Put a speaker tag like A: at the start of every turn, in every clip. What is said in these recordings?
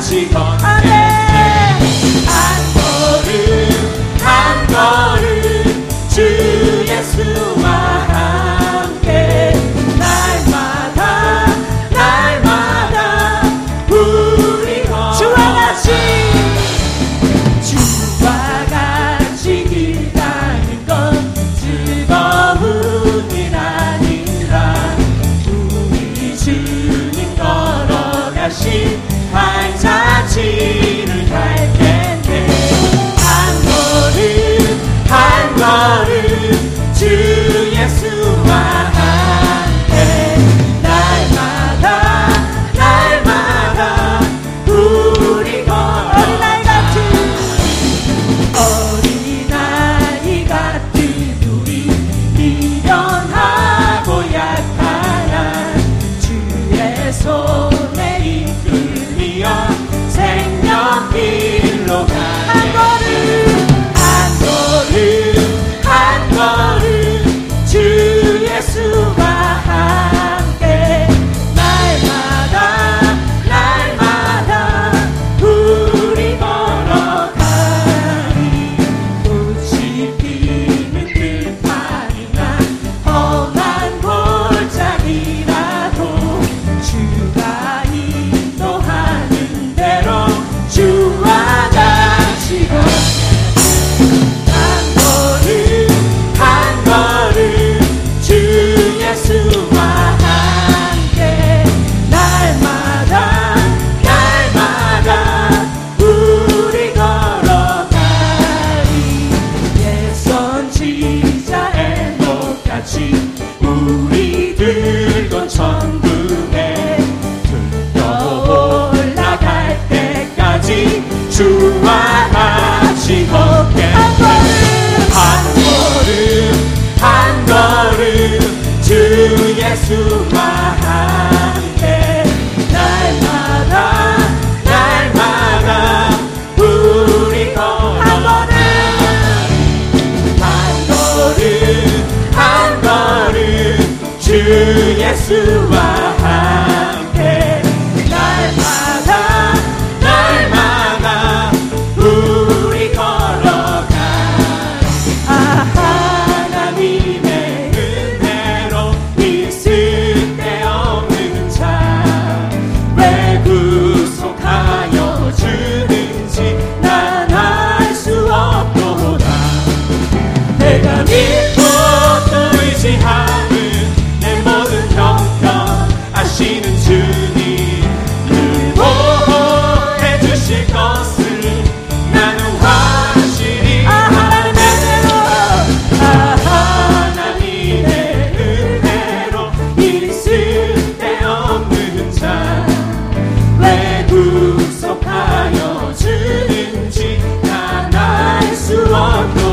A: 손에 이끌 알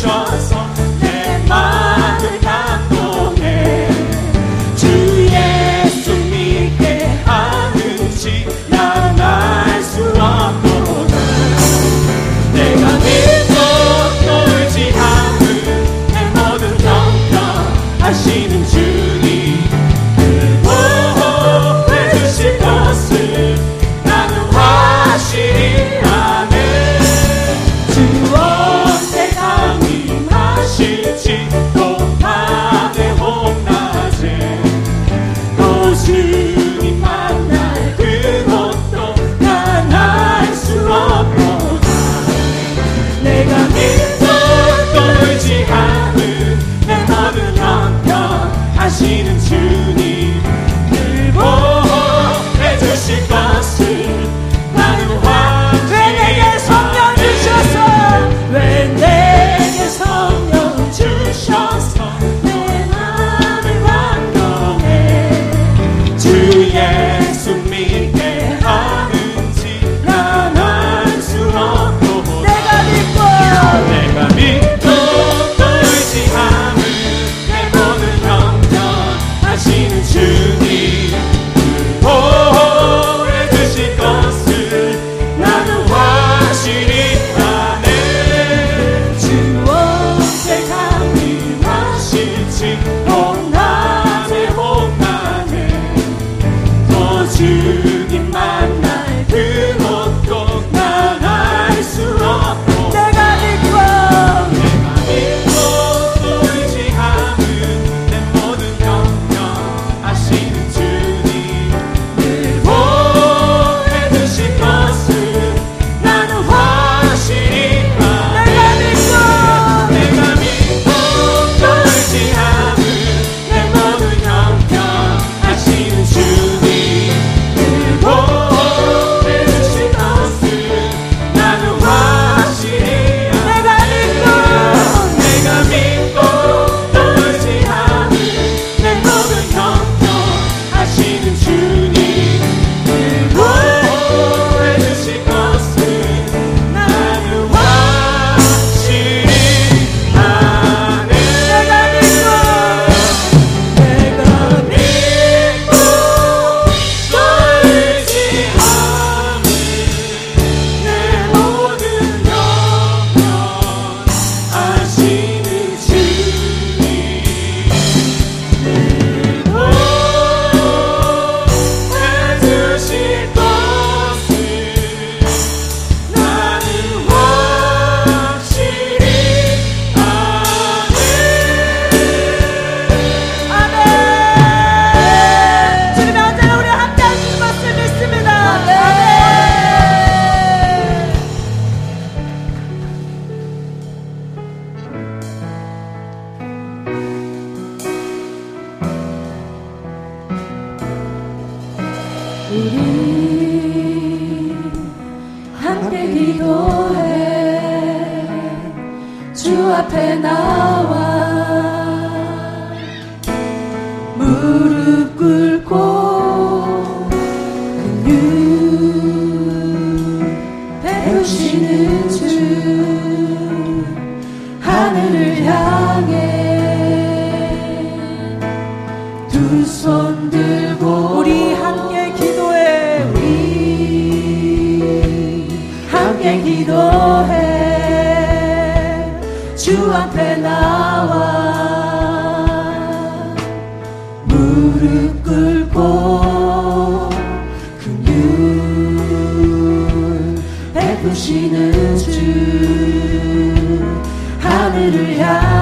A: 주 우리 함께 기도해. 주 앞에 나와 부르시는 주 하늘을 향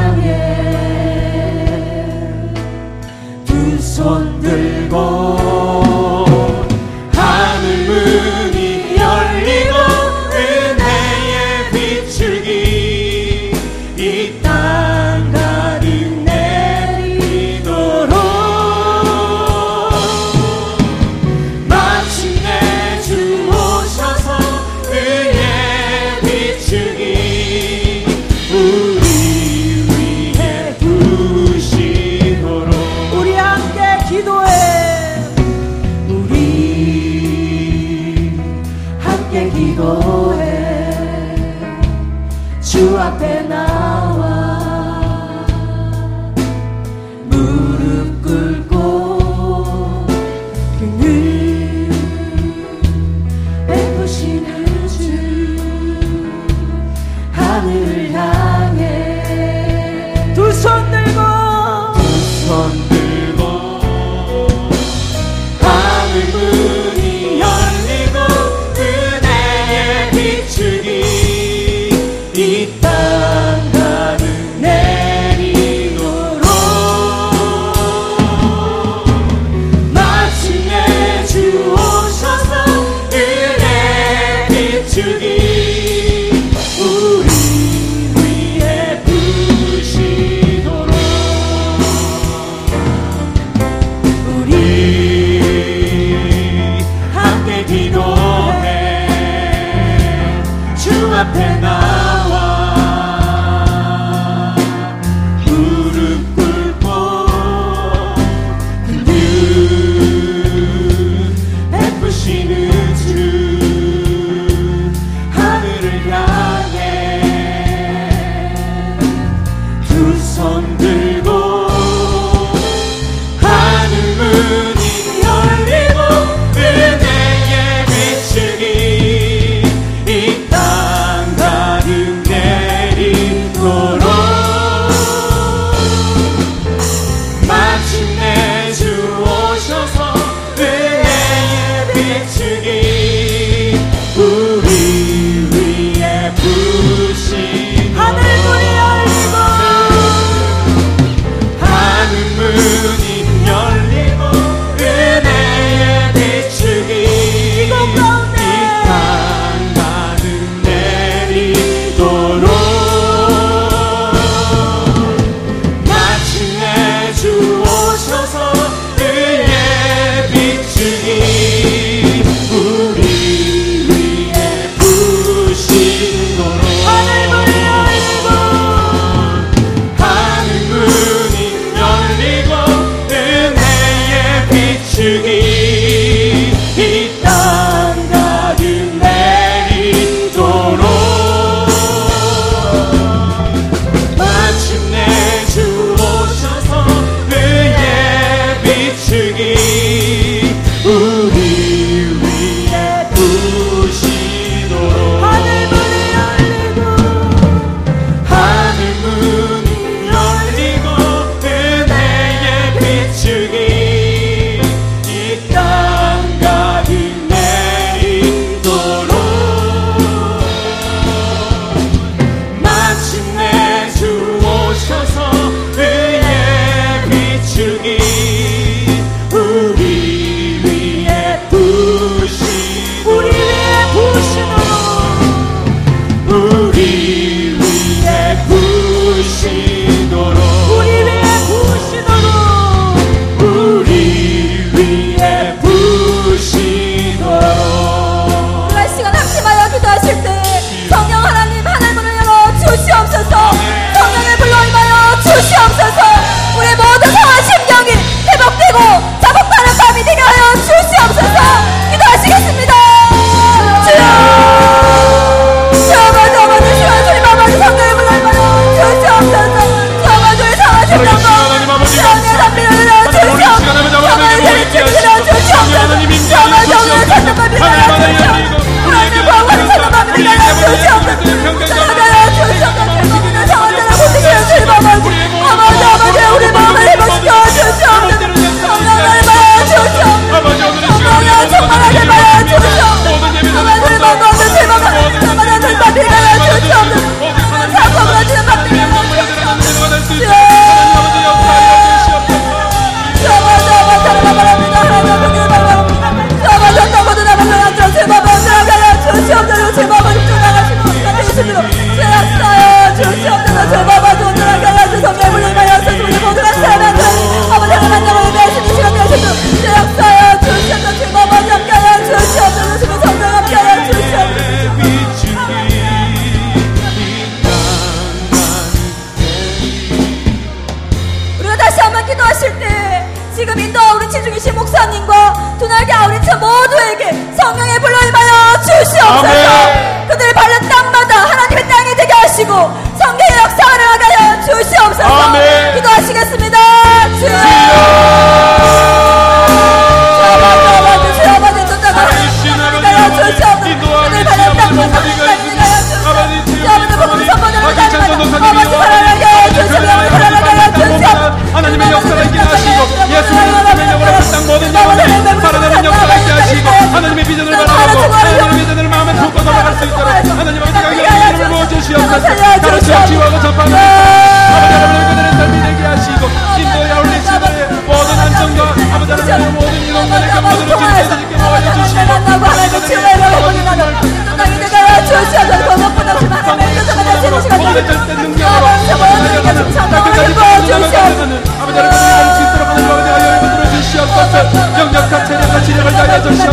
A: 하시옵소서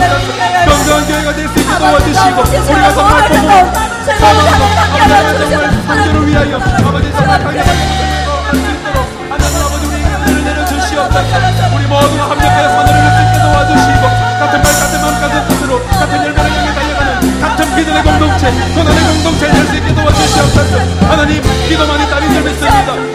A: 건강한 교회가 될 수 있게 도와주시고 우리가 정말 보고 사랑과 감사와 정말 성교를 위하여 아버지 정말 강력하게 할수 있도록 하나님 아버지 우리에게 인을 내려주시옵소서. 우리 모두가 합력하여 선을 이룰 수 있게
B: 도와주시고
A: 같은 말 같은 마음 같은 뜻으로 같은 열매를 향해 달려가는 같은 기도의 공동체 선언의 공동체 될 수 있게
B: 도와주시옵소서. 하나님
A: 기도만이 따른 삶이
B: 있습니다.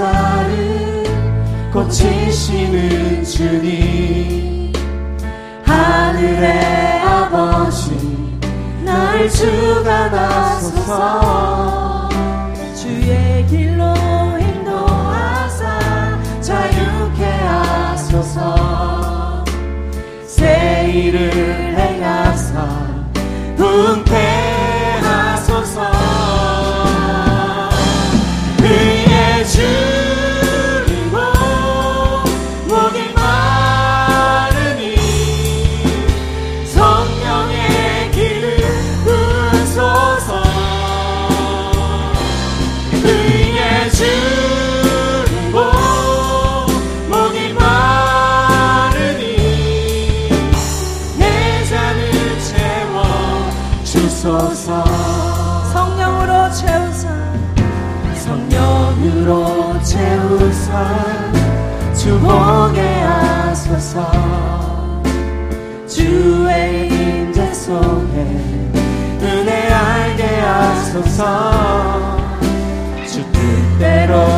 B: 자를
A: 고치시는 주님. 하늘의 아버지 날 주관하소서
B: 주의 길로
A: 인도하사 자유케 하소서. 새 일을 행하사 분케 성에 네. 은혜 알게 하소서. 주 뜻대로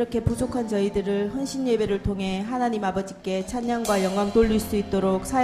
B: 이렇게 부족한 저희들을 헌신 예배를 통해 하나님 아버지께 찬양과 영광 돌릴 수 있도록 사용